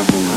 travel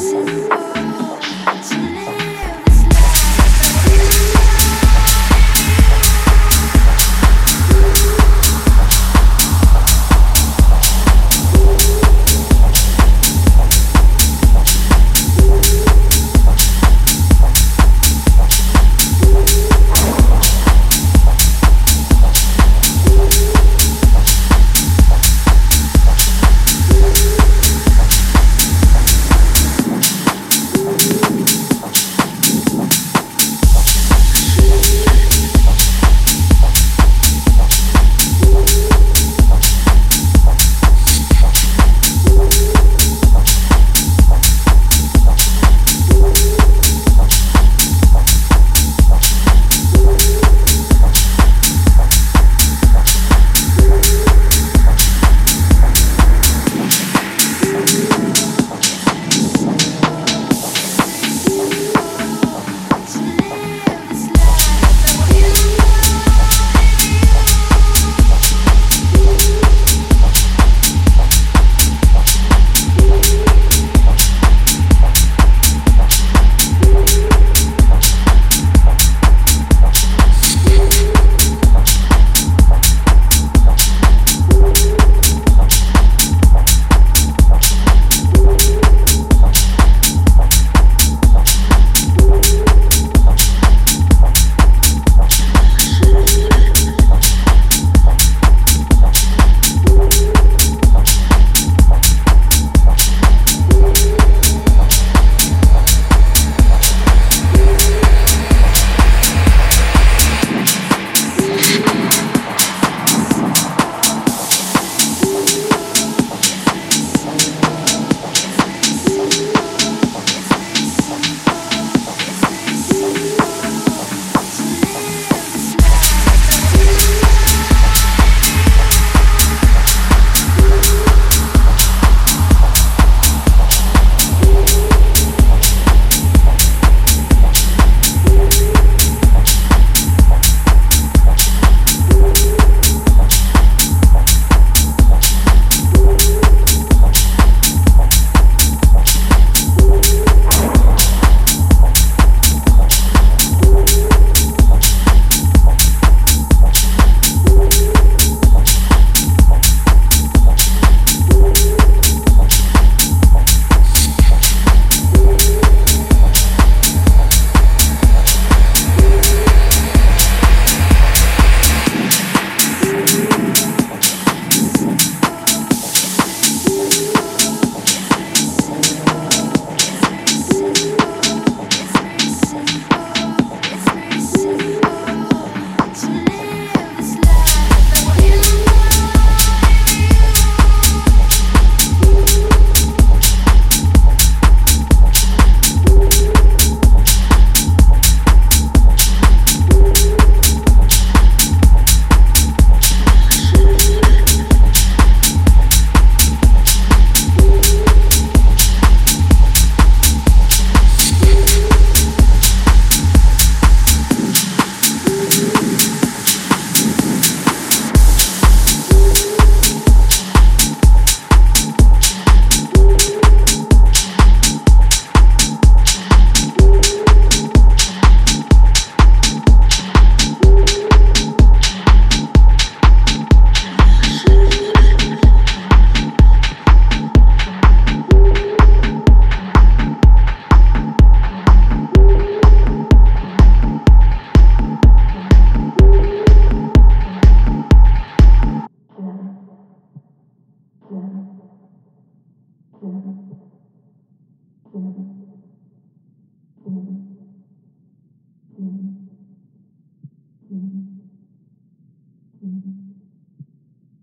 Yes.